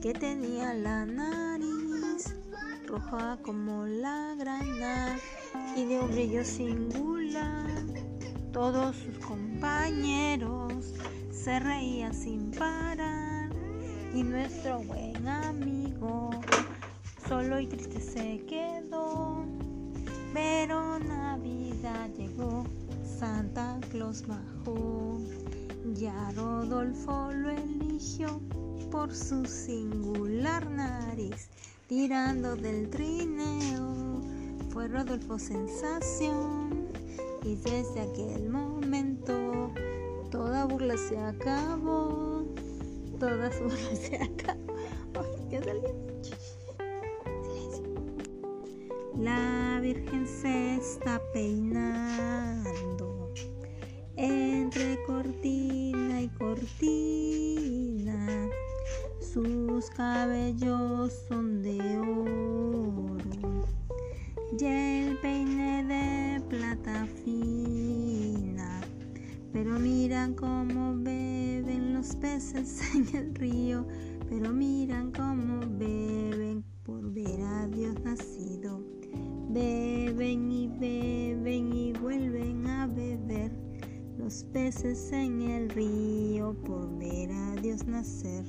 que tenía la nariz roja como la grana y de un brillo singular. Todos sus compañeros se reían sin parar y nuestro buen amigo solo y triste se quedó. Pero Navidad llegó, Santa Claus bajó, ya Rodolfo lo eligió por su singular nariz, tirando del trineo. Fue Rodolfo sensación y desde aquel momento toda burla se acabó. Toda burla se acabó. Ay, ¿qué La Virgen se está peinando cortina. Sus cabellos son de oro y el peine de plata fina. Pero miran cómo beben los peces en el río, pero miran cómo beben por ver a Dios nacido. Beben y beben y los peces en el río por ver a Dios nacer.